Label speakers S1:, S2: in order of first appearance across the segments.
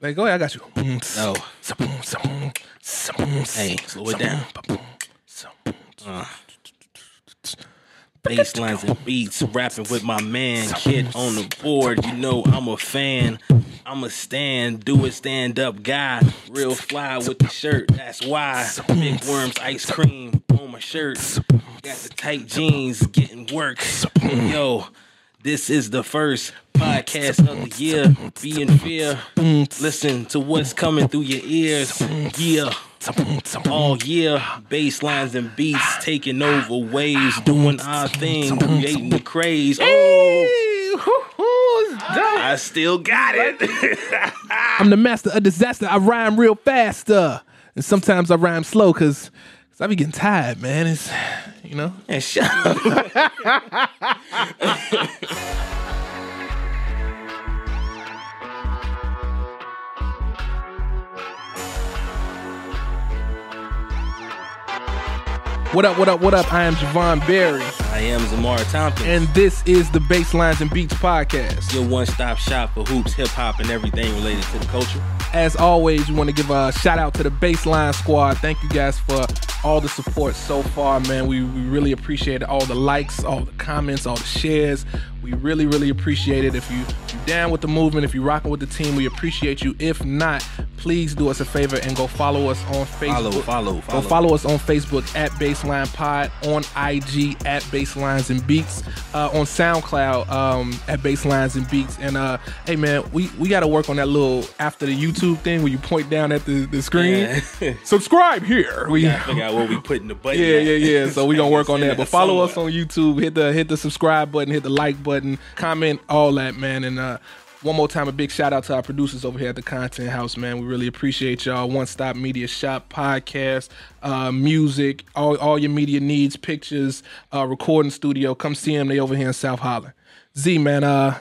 S1: Like, go ahead, I got you.
S2: No. Hey, slow it down. Uh, bass lines and beats, rapping with my man Kid on the board. You know I'm a fan. I'm a stand, do it stand up guy. Real fly with the shirt. That's why Big Worms ice cream on my shirt. Got the tight jeans, getting work. Yo, this is the first podcast of the year. Be in fear. Listen to what's coming through your ears. Yeah. All year, bass lines and beats taking over waves, doing our thing, creating the craze. Oh, I still got it.
S1: I'm the master of disaster. I rhyme real fast. Uh, and sometimes I rhyme slow because I be getting tired, man. It's, you know.
S2: and shut up.
S1: What up, what up, what up? I am Javon Berry,
S2: I am Zamar Thompson.
S1: and this is the Baselines and Beats podcast.
S2: your one-stop shop for hoops, hip hop, and everything related to the culture.
S1: As always, we want to give a shout out to the Baseline Squad. Thank you guys for all the support so far, man. We, we really appreciate all the likes, all the comments, all the shares. We really, really appreciate it. If you you down with the movement, if you rocking with the team, we appreciate you. If not, please do us a favor and go follow us on Facebook.
S2: Follow, follow, follow.
S1: Go follow us on Facebook at Baseline Pod, on IG at Baselines and Beats, uh, on SoundCloud um, at Baselines and Beats. And uh, hey man, we, we got to work on that little after the YouTube thing where you point down at the, the screen.
S2: Yeah.
S1: Subscribe here. We,
S2: Gotta figure out what we put in the button.
S1: yeah,
S2: at.
S1: yeah, yeah. So we gonna work on that. But follow us on YouTube. Hit the hit the subscribe button. Hit the like button. Comment all that, man. And uh, one more time, a big shout out to our producers over here at the Content House, man. We really appreciate y'all. One Stop Media Shop podcast, uh, music, all all your media needs, pictures, uh, recording studio. Come see them. They over here in South Holland. Z, man. Uh,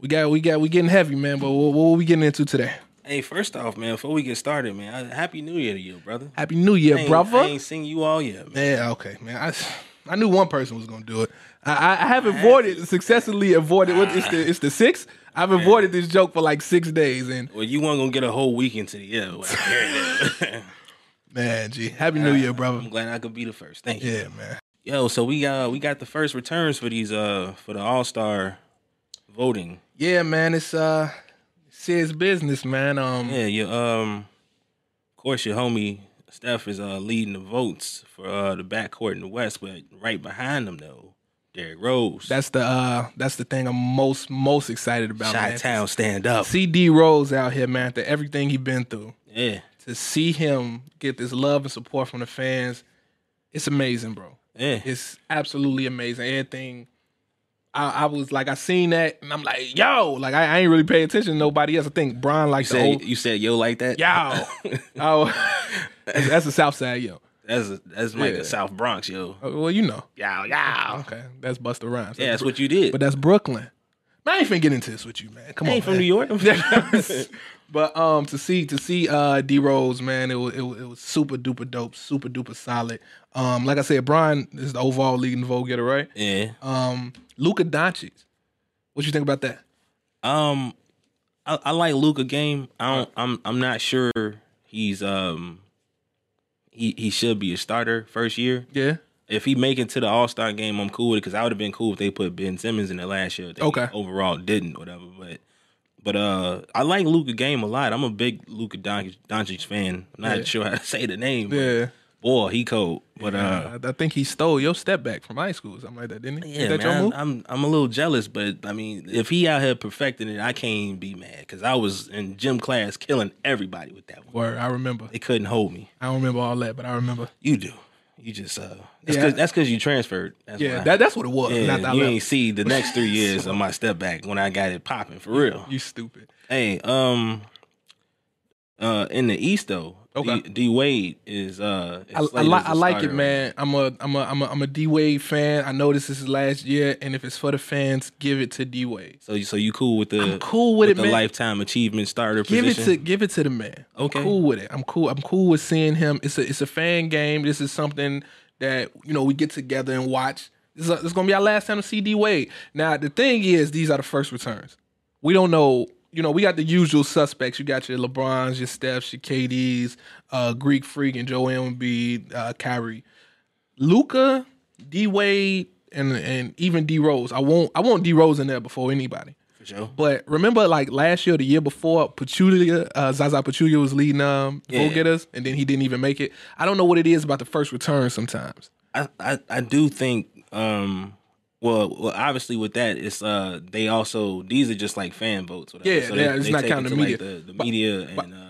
S1: we got we got we getting heavy, man. But what, what we getting into today?
S2: Hey, first off, man, before we get started, man, I- happy New Year to you, brother.
S1: Happy New Year,
S2: I
S1: brother.
S2: I ain't seen you all yet, man.
S1: Yeah, okay, man. I, I knew one person was gonna do it. I, I, have avoided successfully avoided. What it's the it's the sixth. I've avoided this joke for like six days, and
S2: Well, you weren't gonna get a whole week into the year. it.
S1: man, gee, happy New Year, brother.
S2: I'm glad I could be the first. Thank you.
S1: Yeah, man.
S2: Yo, so we uh we got the first returns for these uh for the All Star voting.
S1: Yeah, man. It's uh serious business, man. Um,
S2: Yeah, you um, of course your homie Steph is uh leading the votes for uh the backcourt in the West, but right behind them though, Derrick Rose.
S1: that's the uh that's the thing I'm most most excited about. Man.
S2: Town stand up.
S1: CD Rose out here, man. After everything he been through,
S2: Yeah,
S1: to see him get this love and support from the fans, it's amazing, bro.
S2: yeah.
S1: It's absolutely amazing. Everything. I, I was like, I seen that, and I'm like, yo, like I, I ain't really pay attention to nobody else. I think Brian like
S2: You said
S1: old,
S2: you said yo like that.
S1: yo, oh, that's, that's the South Side, yo.
S2: that's a, that's like
S1: Yeah.
S2: the South Bronx, yo.
S1: Uh, Well, you know,
S2: Yow yow.
S1: okay, that's Busta Rhymes.
S2: Yeah, that's what you did.
S1: but that's Brooklyn. Man, I ain't finna get into this with you, man. Come
S2: I
S1: on,
S2: ain't from. New York.
S1: but um, to see to see uh D Rose, man, it was, it was it was super duper dope, super duper solid. Um, like I said, Bron is the overall leading vote getter, right?
S2: yeah.
S1: Um, Luka Doncic, what you think about that?
S2: Um, I, I like Luka game. I don't. I'm. I'm not sure he's um. He he should be a starter first year.
S1: Yeah,
S2: If he make it to the All Star game, I'm cool with it because I would have been cool if they put Ben Simmons in there last year. They
S1: Okay.
S2: Overall, didn't whatever. But but uh, I like Luka game a lot. I'm a big Luka Doncic, Doncic fan. I'm not
S1: Yeah.
S2: sure how to say the name. but
S1: yeah.
S2: Boy, he cold. But uh.
S1: I, think he stole your step back from high school, something like that, didn't he?
S2: Yeah,
S1: Is that your
S2: man,
S1: move?
S2: I'm I'm a little jealous, but I mean, if he out here perfecting it, I can't even be mad because I was in gym class killing everybody with that one.
S1: Word, I remember.
S2: They couldn't hold me.
S1: I don't remember all that, but I remember.
S2: You do. You just uh, that's
S1: Yeah.
S2: because that's because you transferred. That's
S1: Yeah, that, that's what it was.
S2: yeah,
S1: not that
S2: you ain't see the next three years of my step back when I got it popping for real.
S1: You stupid.
S2: Hey, um, uh, in the East though,
S1: Okay.
S2: D, D Wade is uh,
S1: I, I,
S2: slated
S1: like
S2: as
S1: I
S2: a
S1: like it, man. I'm a I'm a I'm a I'm a D Wade fan. I know this is his last year, and if it's for the fans, give it to D Wade.
S2: So you so you cool with the
S1: I'm cool with it,
S2: the
S1: man.
S2: lifetime achievement starter
S1: Give
S2: position?
S1: it to give it to the man.
S2: Okay.
S1: I'm cool with it. I'm cool. I'm cool with seeing him. It's a it's a fan game. This is something that you know we get together and watch. This is, this is gonna be our last time to see D Wade. Now the thing is, these are the first returns. We don't know you know, we got the usual suspects. You got your LeBrons, your Stephs, your KDs, uh, Greek Freak, and Joel Embiid, uh, Kyrie, Luka, D Wade, and and even D Rose. I won't I want D Rose in there before anybody.
S2: For sure.
S1: But remember, like last year, the year before, Pachulia, uh, Zaza Pachulia was leading um,
S2: Yeah.
S1: vote getters, and then he didn't even make it. I don't know what it is about the first return sometimes.
S2: I, I, I do think um well well obviously with that it's uh they also these are just like fan votes whatever.
S1: Yeah, yeah, it's not counting
S2: it
S1: the
S2: to, like,
S1: media.
S2: the, the
S1: But-
S2: media and uh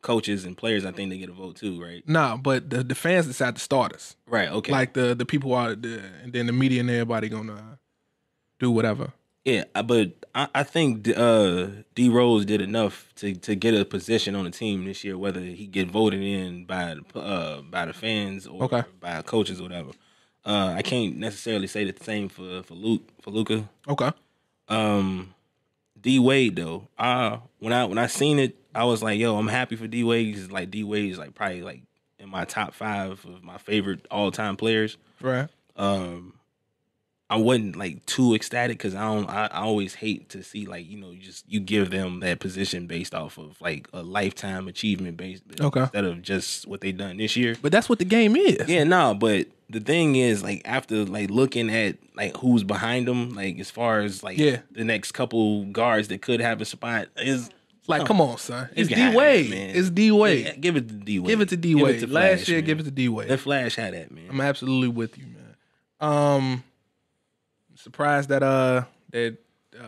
S2: coaches and players I think they get a vote too right
S1: Nah, but the, the fans decide the starters.
S2: right okay
S1: Like the the people are, the, and then the media and everybody gonna do whatever.
S2: yeah but I, I think uh D Rose did enough to to get a position on the team this year whether he get voted in by the uh by the fans or
S1: Okay.
S2: by coaches or whatever uh I can't necessarily say the same for for Luke for Luka
S1: Okay.
S2: Um, D Wade though, uh, when I when I seen it, I was like, yo, I'm happy for D Wade. 'cause, Like D Wade is like probably like in my top five of my favorite all time players.
S1: Right.
S2: Um, I wasn't like too ecstatic because I don't. I, I always hate to see like you know you just you give them that position based off of like a lifetime achievement based
S1: Okay.
S2: instead of just what they done this year.
S1: But that's what the game is.
S2: Yeah, no, but the thing is, like, after like looking at like who's behind them, like as far as like
S1: Yeah.
S2: the next couple guards that could have a spot is
S1: Like, come on, son. It's D
S2: it,
S1: Wade.
S2: man.
S1: It's D Wade.
S2: Yeah, give it to D Wade.
S1: Give it to D Wade. Last
S2: Flash,
S1: year,
S2: man.
S1: give it to D Wade.
S2: Let Flash had that man.
S1: I'm absolutely with you, man. Um, surprised that uh that uh,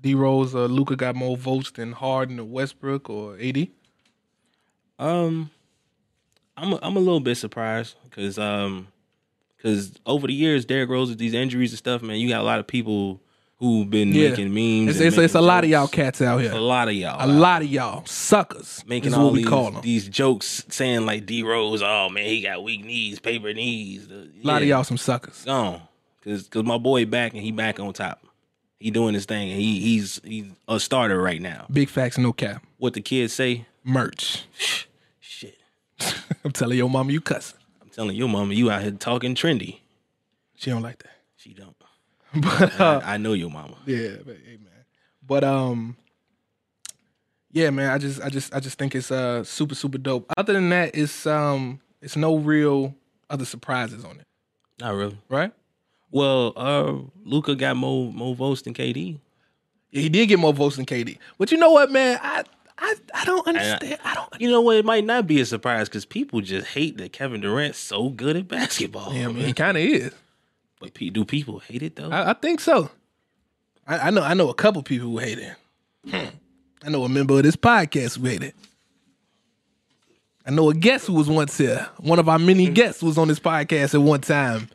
S1: D Rose or Luka got more votes than Harden or Westbrook or AD.
S2: Um, I'm a, I'm a little bit surprised because um because over the years, Derrick Rose with these injuries and stuff, man, you got a lot of people who've been
S1: Yeah.
S2: making memes.
S1: It's, it's, it's a
S2: making
S1: lot of y'all cats out here.
S2: It's A lot of y'all.
S1: A lot of y'all suckers.
S2: making all these,
S1: call them.
S2: these jokes saying like D Rose, oh man, he got weak knees, paper knees. A
S1: A lot of y'all some suckers.
S2: gone because because my boy back and he back on top. He doing his thing and he he's he's a starter right now.
S1: Big facts, no cap.
S2: What the kids say?
S1: Merch. I'm telling your mama you cussing.
S2: I'm telling your mama, you out here talking trendy.
S1: She don't like that.
S2: She don't.
S1: But uh,
S2: I, I know your mama.
S1: Yeah, but, hey, man. But um, yeah, man. I just, I just, I just think it's uh super, super dope. Other than that, it's um, it's no real other surprises on it,
S2: Not really.
S1: right?
S2: Well, uh, Luka got more more votes than KD.
S1: Yeah, he did get more votes than KD. But you know what, man? I, I, I don't understand. I don't.
S2: You know what? It might not be a surprise because people just hate that Kevin Durant's so good at basketball.
S1: Yeah, I mean, he kind of is.
S2: But pe- do people hate it though?
S1: I, I think so. I, I know. I know a couple people who hate it. Hmm. I know a member of this podcast who hate it. I know a guest who was once here. One of our many guests was on this podcast at one time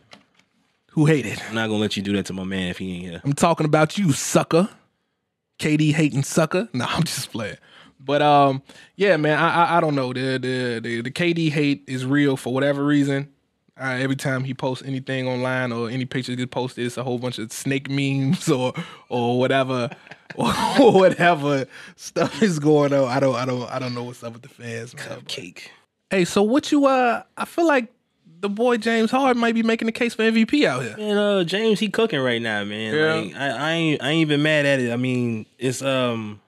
S1: who hated.
S2: I'm not gonna let you do that to my man if he ain't here.
S1: I'm talking about you, sucker. KD hating sucker. No, I'm just playing. But um, yeah, man, I I, I don't know. The, the the the KD hate is real for whatever reason. Uh, every time he posts anything online or any pictures get posted, it's a whole bunch of snake memes or or whatever or, whatever stuff is going on. I don't I don't I don't know what's up with the fans, man.
S2: Cake.
S1: Hey, so what you uh? I feel like the boy James Harden might be making the case for MVP out here.
S2: Man, uh, James, he cooking right now, man.
S1: Yeah.
S2: Like, I, I ain't, I ain't even mad at it. I mean, it's um,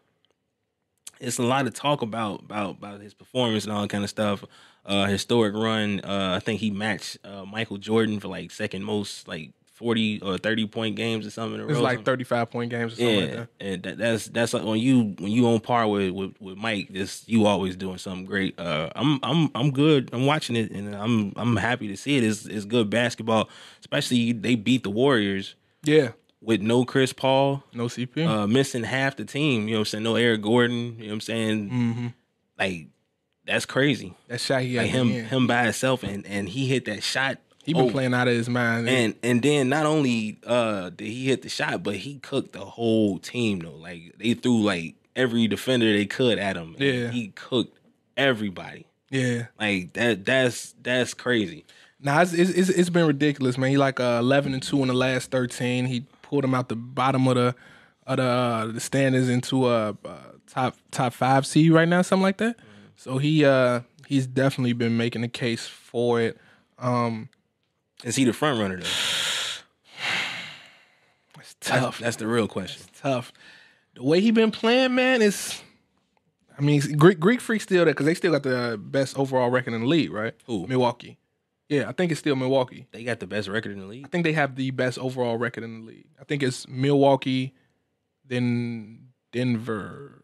S2: it's a lot of talk about about about his performance and all that kind of stuff. Uh, historic run. Uh, I think he matched uh, Michael Jordan for like second most like forty or thirty point games or something.
S1: It's like 35 point games or something like
S2: Yeah,
S1: that.
S2: and that, that's that's like when you when you on par with, with with Mike, this you always doing something great. Uh, I'm I'm I'm good. I'm watching it, and I'm I'm happy to see it. It's it's good basketball, especially they beat the Warriors
S1: Yeah.
S2: With no Chris Paul,
S1: No CP.
S2: uh, missing half the team. You know what I'm saying? No Eric Gordon. You know what I'm saying?
S1: mm-hmm.
S2: Like that's crazy.
S1: That shot he had
S2: Like him
S1: him,
S2: him by himself, and and he hit that shot.
S1: he been
S2: Oh,
S1: playing out of his mind.
S2: and and then not only uh did he hit the shot, but he cooked the whole team though. Like they threw like every defender they could at him.
S1: Yeah.
S2: he cooked everybody.
S1: yeah.
S2: Like that. That's that's crazy.
S1: Nah, it's, it's it's been ridiculous, man. He like uh, 11 and two in the last 13. He pulled him out the bottom of the of the uh, the standings into a uh, top top five seed right now, something like that. So he uh he's definitely been making a case for it. Um,
S2: Is he the front runner though?
S1: it's
S2: That's,
S1: tough.
S2: that's the real question.
S1: tough. the way he been playing, man, is. I mean, Greek Greek Freak still there because they still got the best overall record in the league, right?
S2: Who?
S1: Milwaukee. Yeah, I think it's still Milwaukee.
S2: They got the best record in the league.
S1: I think they have the best overall record in the league. I think it's Milwaukee, then Denver.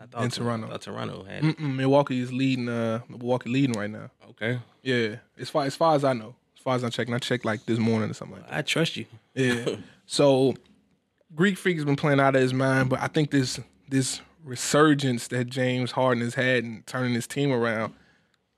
S2: I thought
S1: In Toronto.
S2: I thought Toronto had.
S1: Mm-mm, Milwaukee is leading. Uh, Milwaukee leading right now.
S2: Okay,
S1: Yeah, as far as far as I know, as far as I'm checking, I checked like this morning or something like that.
S2: I trust you.
S1: Yeah. so Greek Freak has been playing out of his mind, but I think this this resurgence that James Harden has had and turning his team around,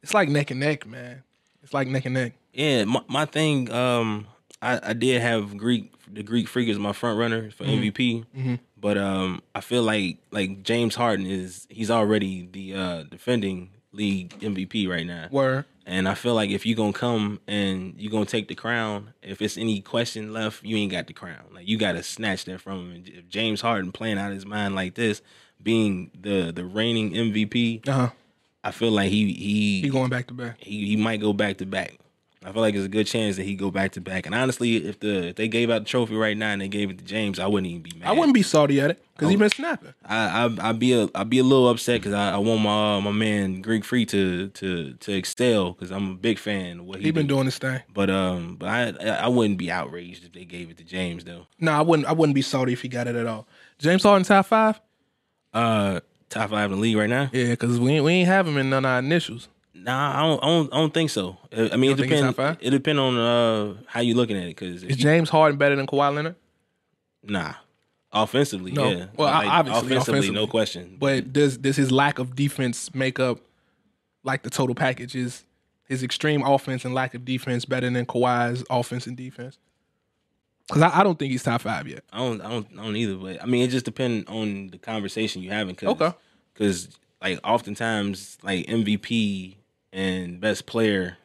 S1: it's like neck and neck, man. It's like neck and neck.
S2: Yeah, my, my thing. Um, I, I did have Greek the Greek Freak as my front runner for MVP, but um, I feel like like James Harden is he's already the uh, defending league MVP right now.
S1: Word.
S2: And I feel like if you gonna come and you gonna take the crown, if it's any question left, you ain't got the crown. Like you gotta snatch that from him. And if James Harden playing out his mind like this, being the the reigning MVP,
S1: Uh huh.
S2: I feel like he he
S1: He going back to back.
S2: he, he might go back to back. I feel like there's a good chance that he go back to back. And honestly, if the if they gave out the trophy right now and they gave it to James, I wouldn't even be mad.
S1: I wouldn't be salty at it because
S2: Oh.
S1: he been snapping.
S2: I I I'd be a I'd be a little upset because I, I want my uh, my man Greek Freak to to to excel because I'm a big fan of what he,
S1: He been
S2: do.
S1: doing this thing.
S2: But um, but I I wouldn't be outraged if they gave it to James though.
S1: No, I wouldn't. I wouldn't be salty if he got it at all. James Harden top five.
S2: Uh, top five in the league right now.
S1: Yeah, because we ain't, we ain't have him in none of our initials.
S2: Nah, I don't I don't, I don't think so. I mean, it depends. It depends on uh how you looking at it because
S1: Is James Harden better than Kawhi Leonard?
S2: nah, offensively,
S1: No.
S2: yeah.
S1: Well,
S2: Like,
S1: obviously,
S2: offensively,
S1: offensively.
S2: no question.
S1: But does does his lack of defense make up like the total package? Is his extreme offense and lack of defense better than Kawhi's offense and defense? Because I, I don't think he's top five yet.
S2: I don't, I don't, I don't either. But I mean, it just depends on the conversation you having. Cause,
S1: Okay.
S2: Because like oftentimes, like MVP and best player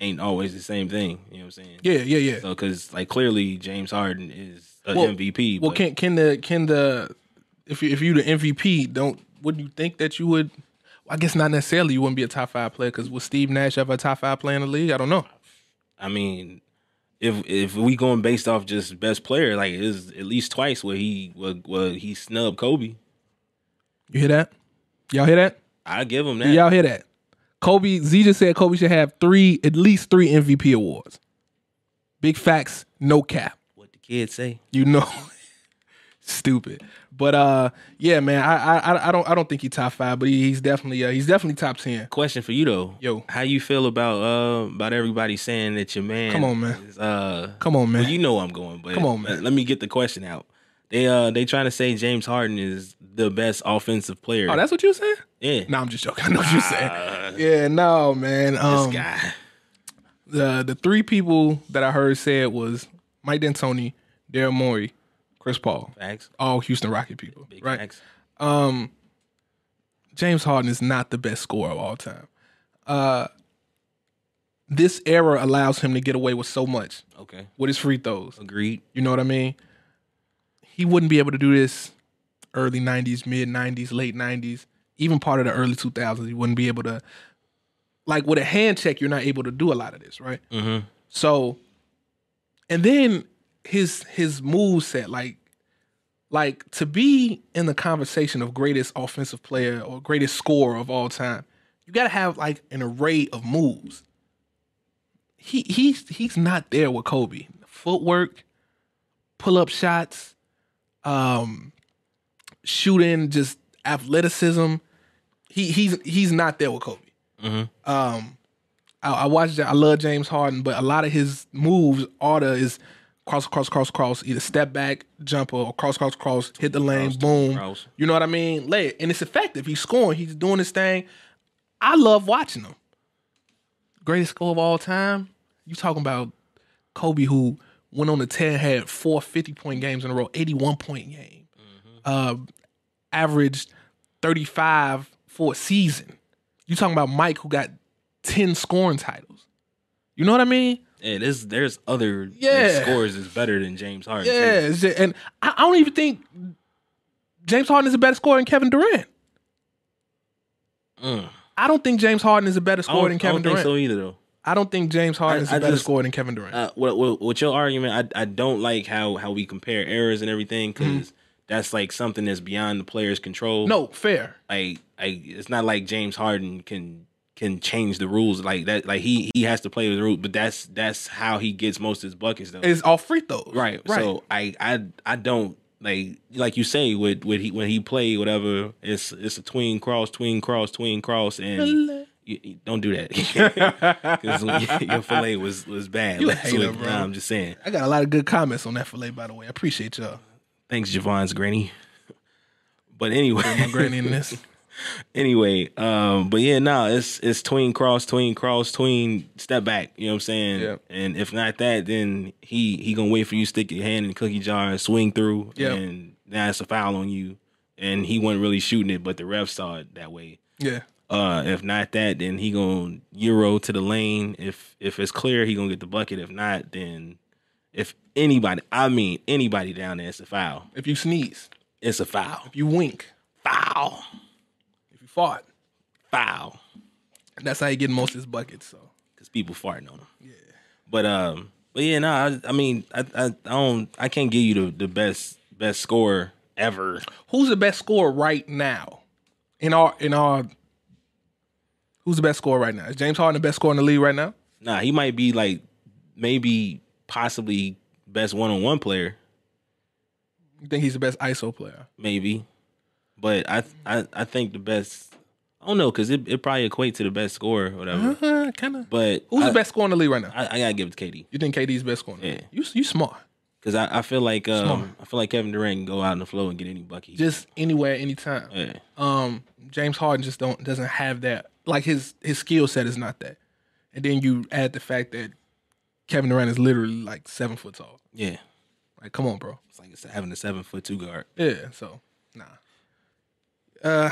S2: ain't always the same thing. You know what I'm saying?
S1: Yeah, yeah, yeah.
S2: So because like clearly James Harden is a
S1: Well-
S2: MVP.
S1: well,
S2: but
S1: can can the can the if you if you the MVP, don't wouldn't you think that you would? I guess not necessarily. You wouldn't be a top five player because was Steve Nash ever a top five player in the league? I don't know.
S2: I mean, if if we going based off just best player, like it is at least twice where he where, where he snubbed Kobe.
S1: You hear that? Y'all hear that?
S2: I give him
S1: Do
S2: that.
S1: y'all hear that? Kobe Z just said Kobe should have three, at least three MVP awards. Big facts, no cap.
S2: What the kids say?
S1: You know, stupid. But uh, yeah, man, I I I don't I don't think he top five, but he, he's definitely uh, he's definitely top ten.
S2: Question for you though.
S1: Yo.
S2: how you feel about uh about everybody saying that your man?
S1: Come on, man.
S2: Is, uh,
S1: Come on, man.
S2: well, you know I'm going, but
S1: Come on, man.
S2: Let, me get the question out. They uh they trying to say James Harden is the best offensive player.
S1: oh, that's what you saying?
S2: yeah.
S1: No, I'm just joking. I know what you're saying. Yeah, no, man.
S2: This
S1: Um,
S2: guy.
S1: the the three people that I heard said was Mike D'Antoni, Daryl Morey, Chris Paul,
S2: Facts.
S1: all Houston Rocket people,
S2: Big
S1: right?
S2: facts.
S1: Um, James Harden is not the best scorer of all time. Uh, this era allows him to get away with so much
S2: Okay.
S1: with his free throws.
S2: Agreed.
S1: You know what I mean? He wouldn't be able to do this early 90s, mid 90s, late 90s, even part of the early 2000s. He wouldn't be able to, like with a hand check, you're not able to do a lot of this, right?
S2: Mm-hmm.
S1: So, and then his his move set, like like to be in the conversation of greatest offensive player or greatest scorer of all time, you got to have like an array of moves. He he's he's not there with Kobe. Footwork, pull up shots, um, shooting, just athleticism. He he's he's not there with Kobe.
S2: Mm-hmm.
S1: Um, I, I watched. I love James Harden, but a lot of his moves, order is cross, cross, cross, cross, either step back, jumper, or cross, cross, cross, hit the lane, boom.
S2: cross.
S1: You know what I mean? Lay it, and it's effective. He's scoring. He's doing his thing. I love watching him. Greatest score of all time. You talking about Kobe, who went on the tear, had four 50 point games in a row, 81 point game, uh, averaged 35 for a season. You talking about Mike, who got 10 scoring titles. You know what I mean?
S2: Yeah, there's there's other
S1: Yeah.
S2: scores is better than James Harden.
S1: Yeah, just- and I, I don't even think James Harden is a better scorer than Kevin Durant.
S2: Mm.
S1: I don't think James Harden is a better scorer than
S2: I
S1: Kevin
S2: don't think
S1: Durant.
S2: so either though.
S1: I don't think James Harden is a
S2: I
S1: better
S2: just-
S1: scorer than Kevin Durant.
S2: Uh, with, with, with your argument, I I don't like how how we compare errors and everything because
S1: Mm-hmm.
S2: that's like something that's beyond the player's control.
S1: No, fair.
S2: like like it's not like James Harden can can change the rules like that. Like he he has to play with the rules, but that's that's how he gets most of his buckets though.
S1: It's all free throws.
S2: Right.
S1: Right.
S2: So I I I don't like like you say with with he when he played whatever it's it's a tween cross tween cross tween cross and you, you don't do that because your fillet was was bad.
S1: You a
S2: last
S1: hater,
S2: week.
S1: bro.
S2: Nah, I'm just saying.
S1: I got a lot of good comments on that fillet, by the way. I appreciate y'all.
S2: Thanks, Javon's granny. But anyway,
S1: My granny in this.
S2: anyway, um, but yeah, no, it's it's tween cross, tween cross, tween step back. You know what I'm saying? And if not that, then he he gonna wait for you to stick your hand in the cookie jar and swing through, and now it's a foul on you. And he wasn't really shooting it, but the ref saw it that way.
S1: Yeah.
S2: Uh, if not that, then he gonna euro to the lane. If if it's clear, he gonna get the bucket. If not, then if anybody, I mean anybody down there, it's a foul.
S1: If you sneeze,
S2: It's a foul.
S1: if you wink,
S2: Foul.
S1: Fart,
S2: Foul.
S1: that's how you get most of his buckets. So
S2: because people farting on him. Yeah. But um, but yeah, no, I, I mean, I, I I don't, I can't give you the, the best best score ever.
S1: who's the best scorer right now? In our in our who's the best scorer right now? Is James Harden the best scorer in the league right now?
S2: Nah, he might be like maybe possibly best one on one player,
S1: You think he's the best ISO player?
S2: maybe. But I I I think the best. I don't know because it, it probably equates to the best score or whatever.
S1: Uh, kind of.
S2: But
S1: Who's
S2: I,
S1: the best scorer in the league right now?
S2: I, I gotta give it to KD
S1: You think KD's best scorer?
S2: Yeah.
S1: You you smart.
S2: because I, I feel like um I feel like Kevin Durant can go out on the floor and get any bucket.
S1: Just anywhere, anytime.
S2: yeah.
S1: Um, James Harden just don't doesn't have that. Like his his skill set is not that. And then you add the fact that Kevin Durant is literally like seven foot tall.
S2: yeah,
S1: Like, come on, bro.
S2: it's like it's having a seven foot two guard.
S1: Yeah. So nah. Uh,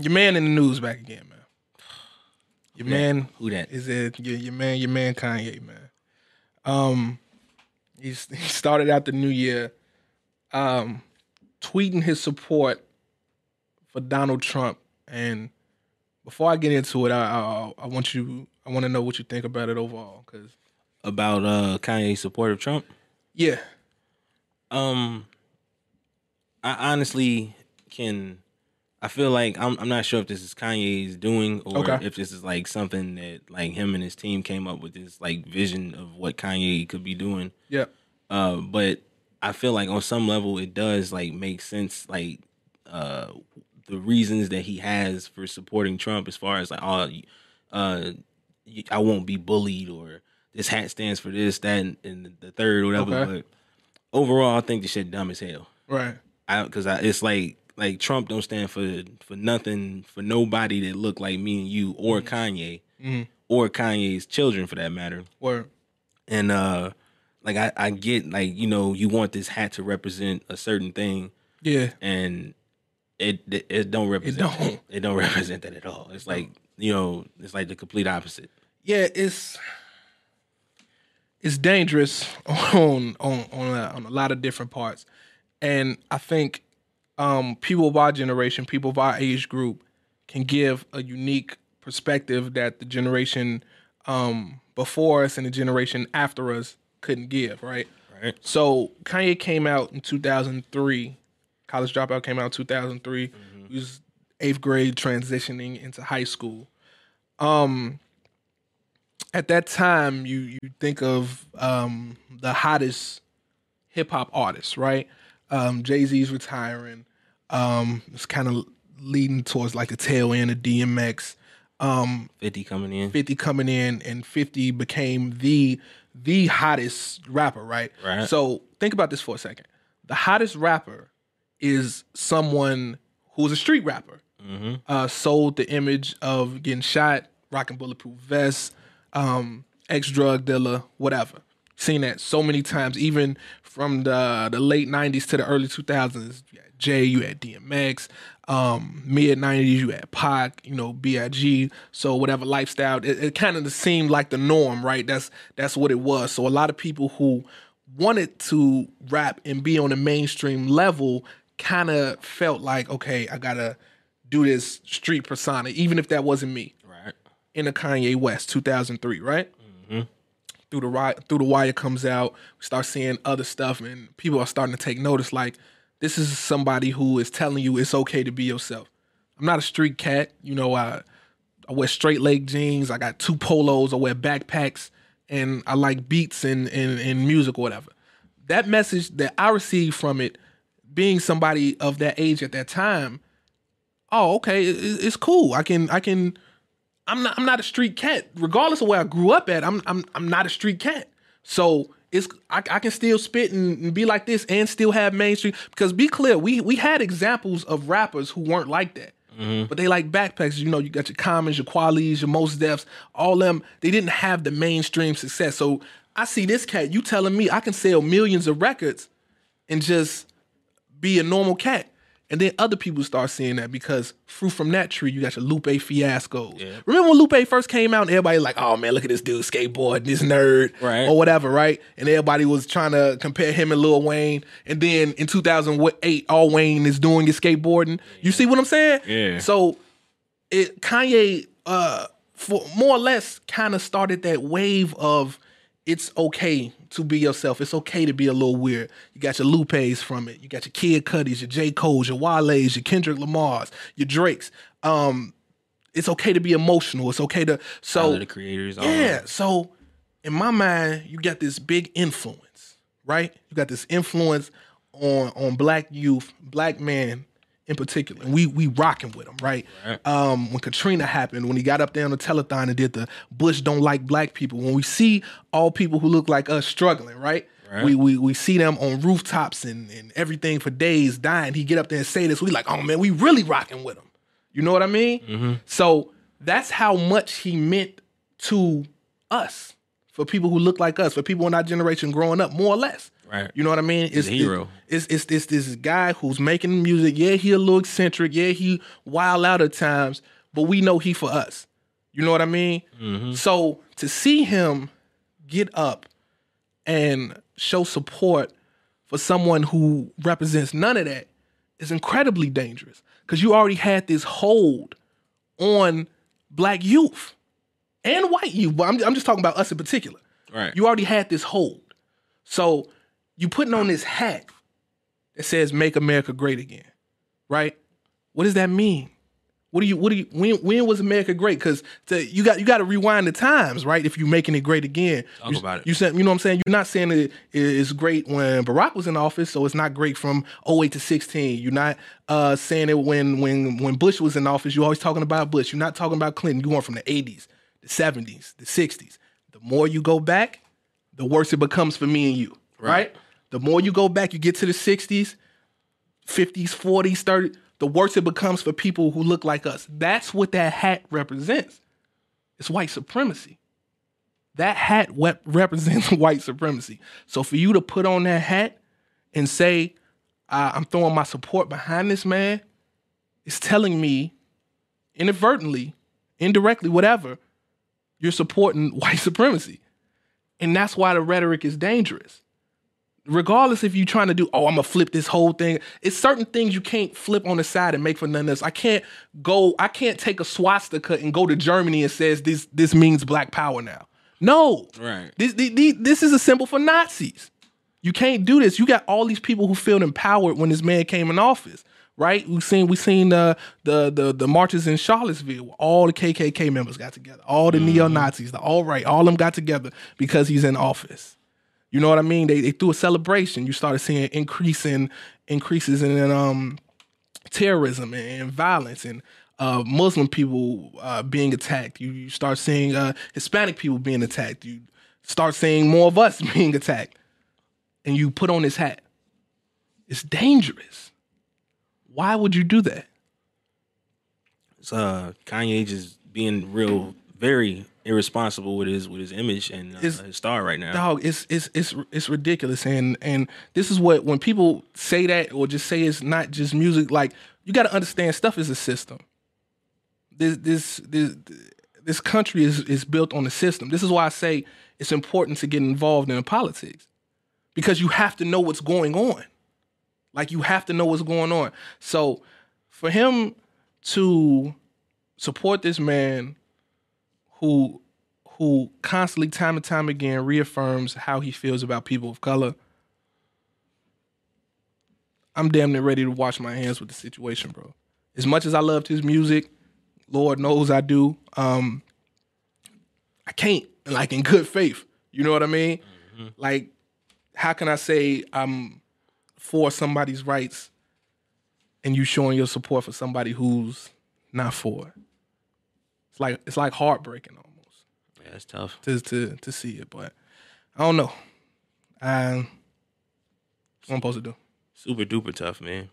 S1: your man in the news back again, man. Your man
S2: Who that?
S1: is it? Your, your man, your man Kanye, man. Um, he's he started out the new year, um, tweeting his support for Donald Trump. And before I get into it, I I, I want you, I want to know what you think about it overall, because
S2: About uh Kanye's support of Trump.
S1: yeah,
S2: Um, I honestly can. I feel like I'm. I'm not sure if this is Kanye's doing or
S1: Okay.
S2: if this is like something that like him and his team came up with this like vision of what Kanye could be doing.
S1: yeah,
S2: Uh, but I feel like on some level it does like make sense. Like uh, the reasons that he has for supporting Trump, as far as like, oh, uh, I won't be bullied or this hat stands for this, that, and, and the third, whatever.
S1: Okay.
S2: But overall, I think this shit dumb as hell.
S1: right,
S2: I because I, it's like like Trump don't stand for for nothing for nobody that look like me and you or Kanye
S1: Mhm.
S2: or Kanye's children for that matter.
S1: or
S2: And uh like I, I get like you know you want this hat to represent a certain thing
S1: yeah,
S2: and it it, it don't represent it
S1: don't.
S2: it don't represent that at all. It's like you know it's like the complete opposite.
S1: yeah, it's it's dangerous on on on a, on a lot of different parts, and I think um, people of our generation, people of our age group, can give a unique perspective that the generation um, before us and the generation after us couldn't give. Right.
S2: Right.
S1: So Kanye came out in 2003. College Dropout came out in 2003. He was eighth grade, transitioning into high school. Um, at that time, you you think of um, the hottest hip hop artists, right? Um, Jay Z's retiring. Um, it's kind of leading towards like the tail end of DMX. Um,
S2: Fifty coming in.
S1: 50 coming in and 50 became the the hottest rapper, right?
S2: Right.
S1: So think about this for a second. The hottest rapper is someone who's a street rapper.
S2: Mm-hmm.
S1: Uh, sold the image of getting shot, rocking bulletproof vests, um, ex drug dealer, whatever. Seen that so many times, even from the the late '90s to the early 2000s. Jay, you had DMX, um, mid '90s, you had Pac, you know, Big. So whatever lifestyle, it, it kind of seemed like the norm, right? That's that's what it was. So a lot of people who wanted to rap and be on a mainstream level kind of felt like, okay, I gotta do this street persona, even if that wasn't me
S2: Right.
S1: in the Kanye West 2003, right? Through the through the wire comes out, we start seeing other stuff, and people are starting to take notice. Like this is somebody who is telling you it's okay to be yourself. I'm not a street cat. You know, I I wear straight leg jeans. I got two polos. I wear backpacks, and I like beats and and, and music or whatever. That message that I received from it, being somebody of that age at that time, oh okay, it, it's cool. I can I can. I'm not I'm not a street cat. Regardless of where I grew up at, I'm I'm I'm not a street cat. So it's I, I can still spit and, and be like this and still have mainstream. Because be clear, we we had examples of rappers who weren't like that. Mm-hmm. But they like backpacks. You know, you got your Commons, your Kwelis, your Mos Defs, all them. They didn't have the mainstream success. So I see this cat. You telling me I can sell millions of records and just be a normal cat. And then other people start seeing that because fruit from that tree, you got your Lupe Fiascos. Remember when Lupe first came out and everybody like, oh man, look at this dude skateboarding, this nerd,
S2: Right.
S1: or whatever, right? And everybody was trying to compare him and Lil Wayne. And then in 2008, all Wayne is doing is skateboarding. You see what I'm saying?
S2: Yeah.
S1: So it Kanye uh for more or less kind of started that wave of it's okay to be yourself. It's okay to be a little weird. You got your Lupes from it. You got your Kid Cudis, your J. Cole's, your Wale's, your Kendrick Lamar's, your Drake's. Um, it's okay to be emotional. It's okay to so
S2: the creators. all
S1: yeah. So in my mind, you got this big influence, right? You got this influence on on black youth, black men in particular. And we we rocking with him, right? Um, when Katrina happened, when he got up there on the telethon and did the Bush don't like black people, when we see all people who look like us struggling, right?
S2: Right.
S1: We, we we see them on rooftops and, and everything for days dying. He get up there and say this. We like, oh man, we really rocking with him. You know what I mean? So that's how much he meant to us, for people who look like us, for people in our generation growing up, more or less.
S2: Right.
S1: You know what I mean? It's
S2: a hero.
S1: It's it's it's this guy who's making music. Yeah, he a little eccentric. Yeah, he wild out at times, but we know he for us. You know what I mean? Mm-hmm. So to see him get up and show support for someone who represents none of that is incredibly dangerous because you already had this hold on black youth and white youth. But I'm, I'm just talking about us in particular.
S2: Right.
S1: You already had this hold. So you putting on this hat that says "Make America Great Again," right? What does that mean? What do you? What do you? When when was America great? Because you got you got to rewind the times, right? If you're making it great again,
S2: Talk
S1: you,
S2: about it.
S1: You said you know what I'm saying. You're not saying it is great when Barack was in office, so it's not great from 08 to 16. You're not uh, saying it when when when Bush was in office. You're always talking about Bush. You're not talking about Clinton. You're going from the 80s, the 70s, the 60s. The more you go back, the worse it becomes for me and you, right? The more you go back, you get to the 60s, 50s, 40s, 30s, the worse it becomes for people who look like us. That's what that hat represents. It's white supremacy. That hat represents white supremacy. So for you to put on that hat and say, I'm throwing my support behind this man, it's telling me inadvertently, indirectly, whatever, you're supporting white supremacy. And that's why the rhetoric is dangerous regardless if you're trying to do, oh, I'm gonna flip this whole thing. It's certain things you can't flip on the side and make for none else. I can't go, I can't take a swastika and go to Germany and says this this means black power now. No.
S2: Right.
S1: This this, this is a symbol for Nazis. You can't do this. You got all these people who feel empowered when this man came in office. Right, we've seen we seen the the the the marches in Charlottesville. All the KKK members got together, all the mm-hmm. neo Nazis, the alt-right, all of them got together because he's in office. You know what I mean? They, they threw a celebration. You started seeing increase in increases in um, terrorism and, violence and uh, Muslim people uh, being attacked. You, you start seeing uh, Hispanic people being attacked. You start seeing more of us being attacked. And you put on this hat. It's dangerous. Why would you do that?
S2: It's, uh, Kanye just being real, very irresponsible with his with his image and uh, his star right now.
S1: dog it's it's it's it's ridiculous. And and this is what when people say that or just say it's not just music like you got to understand stuff is a system. This this this this country is is built on a system. This is why i say it's important to get involved in the politics because you have to know what's going on. Like you have to know what's going on. So for him to support this man who who constantly time and time again reaffirms how he feels about people of color I'm damn near ready to wash my hands with the situation, bro. As much as I loved his music, Lord knows I do. Um, I can't like in good faith. You know what I mean? Like, how can I say I'm for somebody's rights and you showing your support for somebody who's not for it? It's like it's like heartbreaking almost
S2: Yeah, it's tough.
S1: to to to see it, but I don't know. Um, what I'm supposed to do?
S2: Super duper tough, man.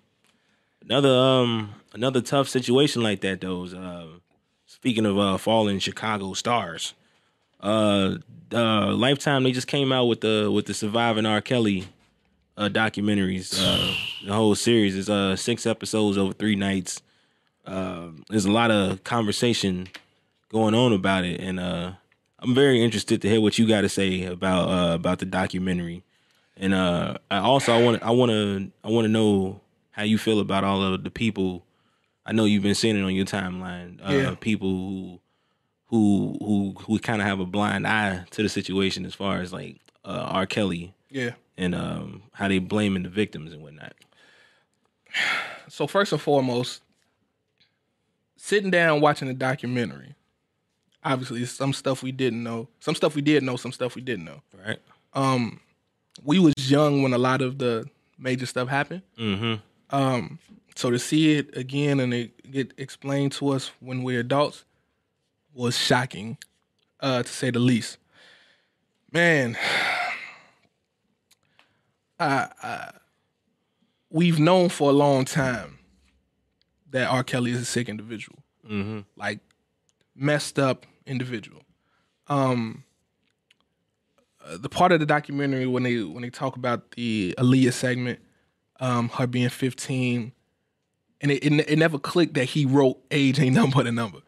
S2: Another um another tough situation like that though is uh speaking of uh fallen Chicago stars. Uh uh Lifetime they just came out with the with the Surviving R. Kelly uh documentaries. Uh the whole series is uh six episodes over three nights. Um there's a lot of conversation going on about it and uh I'm very interested to hear what you got to say about uh about the documentary. And uh, I also I want I want to I want to know how you feel about all of the people. I know you've been seeing it on your timeline. Uh,
S1: Yeah.
S2: People who who who who kind of have a blind eye to the situation as far as like uh, R. Kelly
S1: Yeah.
S2: and um, how they blaming the victims and whatnot.
S1: So first and foremost, sitting down watching the documentary. Obviously, some stuff we didn't know, some stuff we did know, some stuff we didn't know.
S2: Right.
S1: Um, We was young when a lot of the major stuff happened.
S2: Mm-hmm.
S1: Um, so to see it again and it get explained to us when we're adults was shocking, uh, to say the least. Man, I, I, we've known for a long time that R. Kelly is a sick individual,
S2: Mm-hmm.
S1: like messed up individual. Um, uh, the part of the documentary when they when they talk about the Aaliyah segment, um, her being 15, and it, it, it never clicked that he wrote age ain't nothing but a number.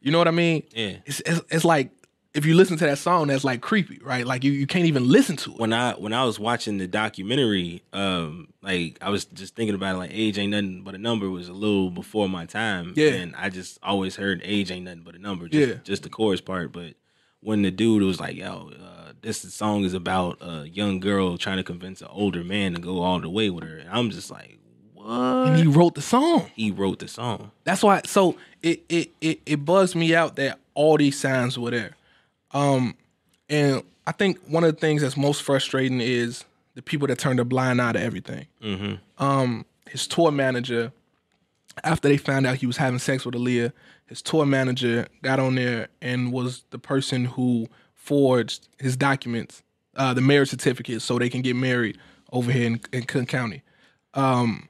S1: You know what I mean?
S2: Yeah.
S1: It's, it's it's like if you listen to that song, that's like creepy, right? Like you, you can't even listen to it.
S2: When I when I was watching the documentary, um, like I was just thinking about it, like age ain't nothing but a number was a little before my time.
S1: Yeah.
S2: And I just always heard age ain't nothing but a number. Just,
S1: Yeah.
S2: Just the chorus part. But when the dude was like, yo, uh, this song is about a young girl trying to convince an older man to go all the way with her. And I'm just like, what?
S1: And he wrote the song.
S2: He wrote the song.
S1: That's why. So it it it, it bugs me out that all these signs were there. Um, and I think one of the things that's most frustrating is the people that turn a blind eye to everything.
S2: Mm-hmm.
S1: Um, his tour manager, after they found out he was having sex with Aaliyah, his tour manager got on there and was the person who forged his documents, uh, the marriage certificate, so they can get married over here in, in Cook County. Um,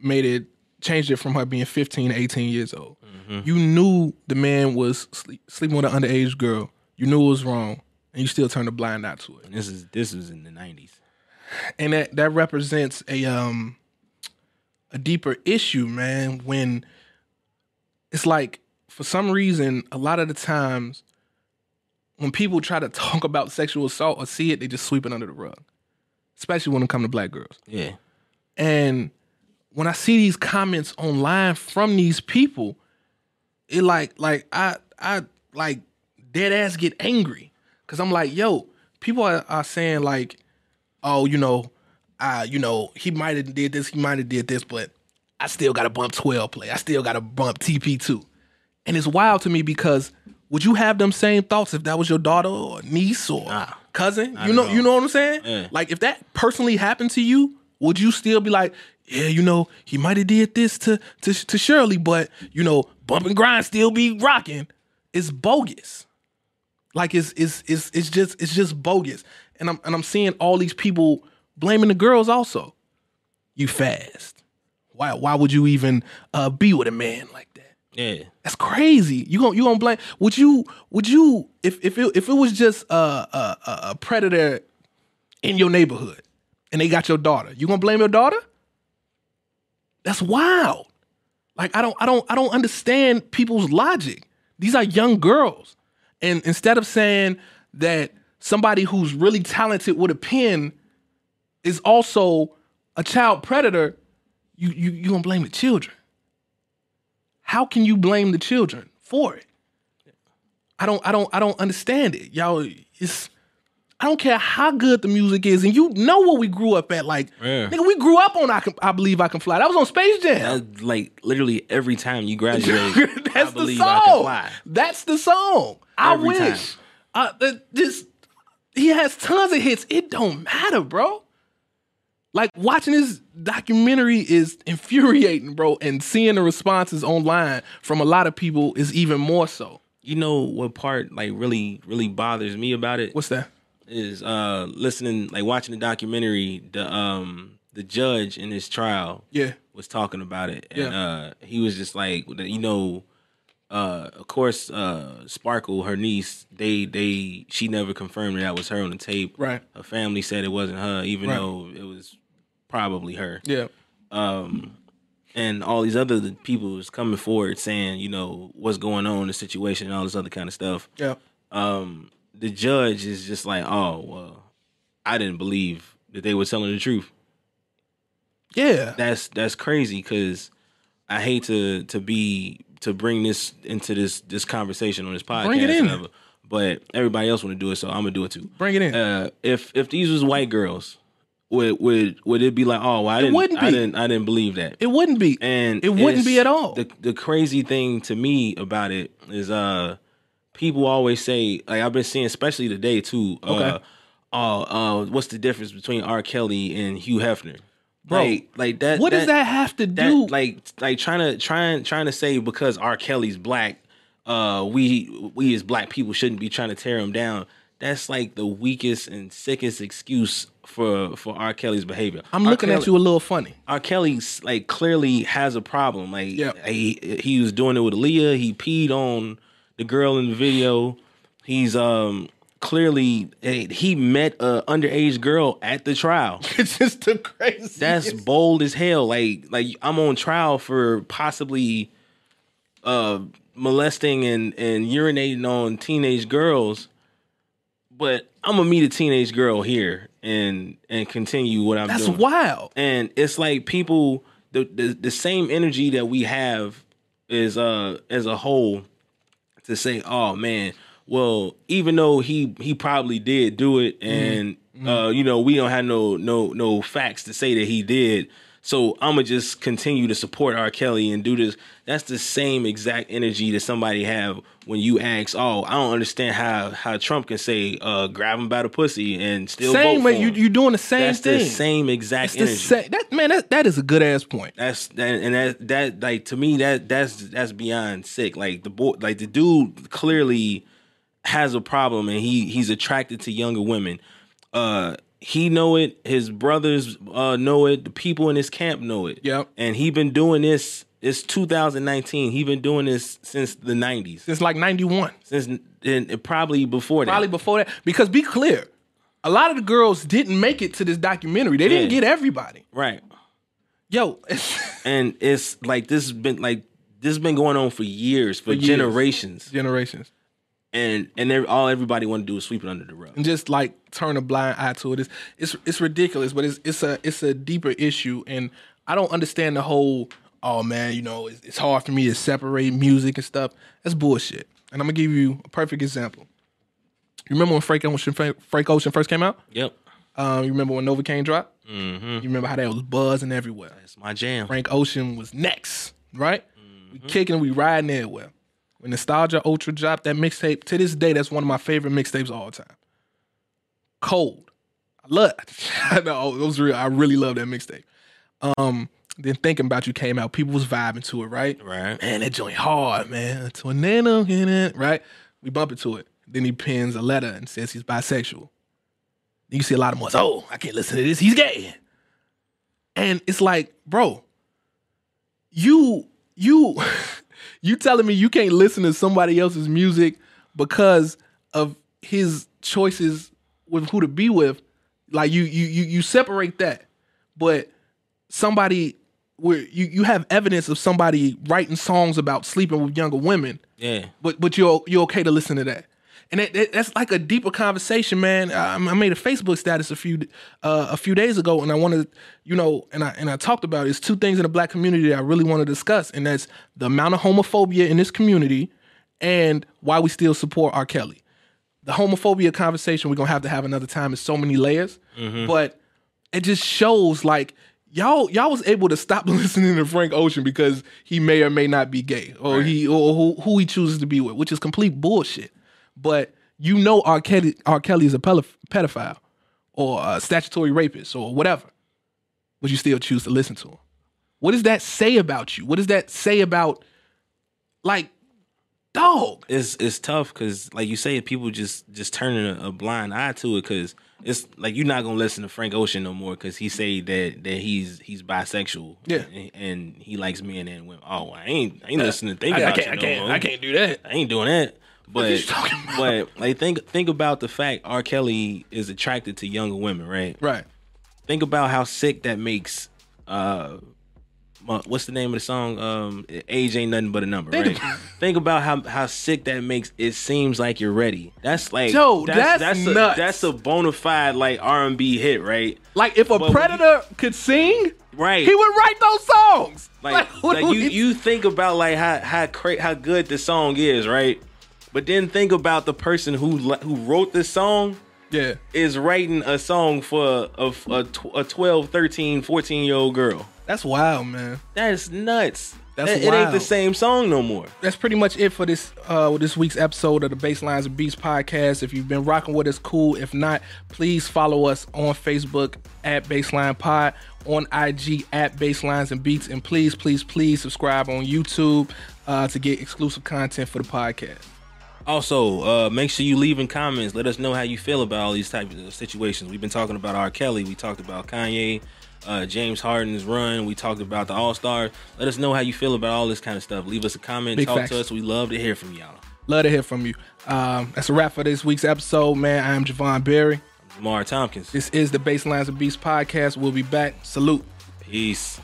S1: made it changed it from her being 15 to 18 years old. You knew the man was sleep, sleeping with an underage girl. You knew it was wrong, and you still turned a blind eye to it
S2: And this is this was in the nineties.
S1: and that that represents a um a deeper issue, man. When it's like for some reason, a lot of the times when people try to talk about sexual assault or see it, they just sweep it under the rug, especially when it comes to black girls.
S2: Yeah.
S1: And when I see these comments online from these people, it like like I I like dead ass get angry because I'm like, yo, people are, are saying like, oh, you know, uh, you know, he might have did this, he might have did this, but I still got to bump 12 play. I still got to bump TP2. And it's wild to me because would you have them same thoughts if that was your daughter or niece or
S2: Nah.
S1: cousin? You
S2: at
S1: know, you know what I'm saying?
S2: Yeah.
S1: Like if that personally happened to you, would you still be like, yeah, you know, he might have did this to, to to Shirley, but you know, bump and grind still be rocking. It's bogus. Like it's it's it's it's just it's just bogus. And I'm and I'm seeing all these people blaming the girls also. You fast. Why why would you even uh, be with a man like that?
S2: Yeah.
S1: That's crazy. You gon' you gonna blame? Would you would you if if it, if it was just a, a a- a predator in your neighborhood and they got your daughter, you gonna blame your daughter? That's wild. Like I don't I don't I don't understand people's logic. These are young girls, and instead of saying that somebody who's really talented with a pen is also a child predator, you you you gonna blame the children how can you blame the children for it? I don't I don't I don't understand it. Y'all it's I don't care how good the music is, and you know what we grew up at. Like,
S2: Yeah.
S1: nigga, we grew up on I, can, I Believe I Can Fly. That was on Space Jam.
S2: That's like literally every time you graduate,
S1: That's
S2: I
S1: the
S2: believe
S1: song.
S2: I can fly.
S1: That's the song. I
S2: Every
S1: wish. Uh, th- this he has tons of hits. It don't matter, bro. Like watching this documentary is infuriating, bro, and seeing the responses online from a lot of people is even more so.
S2: You know what part like really really bothers me about it
S1: What's that?
S2: Is uh listening like watching the documentary the um the judge in his trial
S1: Yeah.
S2: was talking about it and
S1: Yeah.
S2: uh he was just like you know uh of course uh Sparkle her niece they they she never confirmed that, that was her on the tape
S1: Right.
S2: her family said it wasn't her even
S1: Right.
S2: though it was probably her
S1: Yeah.
S2: um, and all these other people was coming forward saying, you know, what's going on the situation and all this other kind of stuff.
S1: Yeah.
S2: Um, the judge is just like, oh, well, I didn't believe that they were telling the truth.
S1: Yeah.
S2: That's that's crazy because I hate to to be to bring this into this this conversation on this podcast.
S1: Bring it in.
S2: whatever, But everybody else want to do it, so I'm gonna do it too.
S1: Bring it in.
S2: Uh, if if these was white girls, would would would it be like, oh, well, I didn't,
S1: wouldn't
S2: I didn't, I didn't believe that.
S1: it wouldn't be.
S2: and
S1: It wouldn't be at all.
S2: The the crazy thing to me about it is uh people always say like I've been seeing especially today too. Uh,
S1: Okay.
S2: oh, uh, what's the difference between R. Kelly and Hugh Hefner?
S1: Bro,
S2: like, like that.
S1: what does that have to
S2: that-
S1: do?
S2: like like trying to trying trying to say because R. Kelly's black, uh, we we as black people shouldn't be trying to tear him down. That's like the weakest and sickest excuse for for R. Kelly's behavior.
S1: I'm
S2: R.
S1: looking at you a little funny.
S2: R. Kelly's like clearly has a problem. Like
S1: Yeah.
S2: he he was doing it with Aaliyah. He peed on the girl in the video. He's um clearly eh, he met a underage girl at the trial.
S1: It's just the crazy.
S2: That's bold as hell. Like like I'm on trial for possibly uh molesting and and urinating on teenage girls. But I'm gonna meet a teenage girl here and and continue what I'm doing.
S1: that's
S2: doing
S1: wild.
S2: and it's like people the, the the same energy that we have is uh as a whole to say oh man well even though he he probably did do it and uh you know we don't have no no no facts to say that he did so i'm gonna just continue to support r. Kelly and do this. That's the same exact energy that somebody have when you ask oh i don't understand how how trump can say uh grab him by the pussy and still
S1: Same
S2: vote
S1: way you you doing the same
S2: that's
S1: thing.
S2: the same exact
S1: the
S2: energy.
S1: That man, that, that is a good ass point.
S2: that's that, and that that like to me that that's that's beyond sick. Like the boy, like the dude clearly has a problem, and he he's attracted to younger women. Uh, he know it. His brothers uh know it. The people in his camp know it.
S1: Yep.
S2: And he been doing this. It's 2019. He been doing this since the 90s.
S1: Since like '91.
S2: Since and, probably before that.
S1: Probably before that. Because be clear, a lot of the girls didn't make it to this documentary. They didn't
S2: Yeah.
S1: get everybody.
S2: right.
S1: Yo,
S2: And it's like this has been like this has been going on for years, for,
S1: years.
S2: generations.
S1: generations.
S2: and and they're, all everybody want to do is sweep it under the rug.
S1: and just like turn a blind eye to it. It's it's, it's ridiculous, but it's it's a it's a deeper issue, and I don't understand the whole. Oh man, you know it's, it's hard for me to separate music and stuff. That's bullshit. And I'm gonna give you a perfect example. You remember when Frank Ocean Frank Ocean first came out?
S2: Yep,
S1: Um, you remember when Novocaine dropped? Mm-hmm. You remember how that was buzzing everywhere.
S2: that's my jam.
S1: Frank Ocean was next, right? We
S2: Mm-hmm.
S1: kicking, we riding everywhere. When Nostalgia Ultra dropped that mixtape, to this day, that's one of my favorite mixtapes of all time. Cold. I love I know it was real. I really love that mixtape. Um, then thinking about you came out, people was vibing to it, right?
S2: Right.
S1: Man, that joint hard, man. Tornado in it, right? We bump into it. Then he pins a letter and says he's bisexual. You see a lot of more. Oh, I can't listen to this. He's gay. And it's like, bro, you you you telling me you can't listen to somebody else's music because of his choices with who to be with. Like you you you you separate that. But somebody where you, you have evidence of somebody writing songs about sleeping with younger women,
S2: Yeah.
S1: but but you're you're okay to listen to that. And that, that- that's like a deeper conversation, man. I, I made a Facebook status a few uh, a few days ago, and I wanted, you know, and I and I talked about it. it's two things in the black community that I really want to discuss, and that's the amount of homophobia in this community, and why we still support R. Kelly. the homophobia conversation we're gonna have to have another time is so many layers. But it just shows like y'all y'all was able to stop listening to Frank Ocean because he may or may not be gay or he or who, who he chooses to be with, which is complete bullshit. But you know R. Kelly R. Kelly is a pedophile or a statutory rapist or whatever, but you still choose to listen to him. What does that say about you? What does that say about like dog?
S2: it's it's tough because like you say people just just turning a, a blind eye to it because it's like you're not gonna listen to frank ocean no more because he say that that he's he's bisexual
S1: Yeah.
S2: and, and he likes men and women oh i ain't i ain't listening to think
S1: I, I
S2: about
S1: can't
S2: you
S1: I can't
S2: more.
S1: I can't do that.
S2: I ain't doing that. But
S1: you about?
S2: but like think think about the fact R. Kelly is attracted to younger women, right?
S1: Right.
S2: Think about how sick that makes. Uh, what's the name of the song? Um, age ain't nothing but a number,
S1: Think
S2: right?
S1: about-
S2: think about how how sick that makes. It seems like you're ready. That's like
S1: Yo, that's
S2: that's
S1: nuts.
S2: a that's a bona fide like R and B hit, right?
S1: Like if a
S2: But
S1: predator could sing,
S2: Right.
S1: he would write those songs.
S2: Like,
S1: what
S2: like you, you think about like how how cra- how good the song is, right? But then think about the person who who wrote this song
S1: yeah.
S2: is writing a song for a, a, a 12, 13, 14 year old girl.
S1: That's wild, man.
S2: That's nuts.
S1: That's
S2: it, it ain't the same song no more.
S1: That's pretty much it for this uh this week's episode of the Baselines and Beats podcast. If you've been rocking with us, cool. If not, please follow us on Facebook at Baseline Pod, on IG at Baselines and Beats, and please, please, please subscribe on YouTube uh, to get exclusive content for the podcast.
S2: Also, uh, make sure you leave in comments. Let us know how you feel about all these types of situations. We've been talking about R. Kelly. We talked about Kanye, uh, James Harden's run. We talked about the All Stars. Let us know how you feel about all this kind of stuff. Leave us a comment.
S1: Big
S2: talk
S1: facts.
S2: to us. We love to hear from y'all.
S1: Love to hear from you. Um, that's a wrap for this week's episode, man. I am Javon Berry.
S2: Jamar Tompkins.
S1: This is the Baselines of Beats podcast. We'll be back. Salute.
S2: Peace.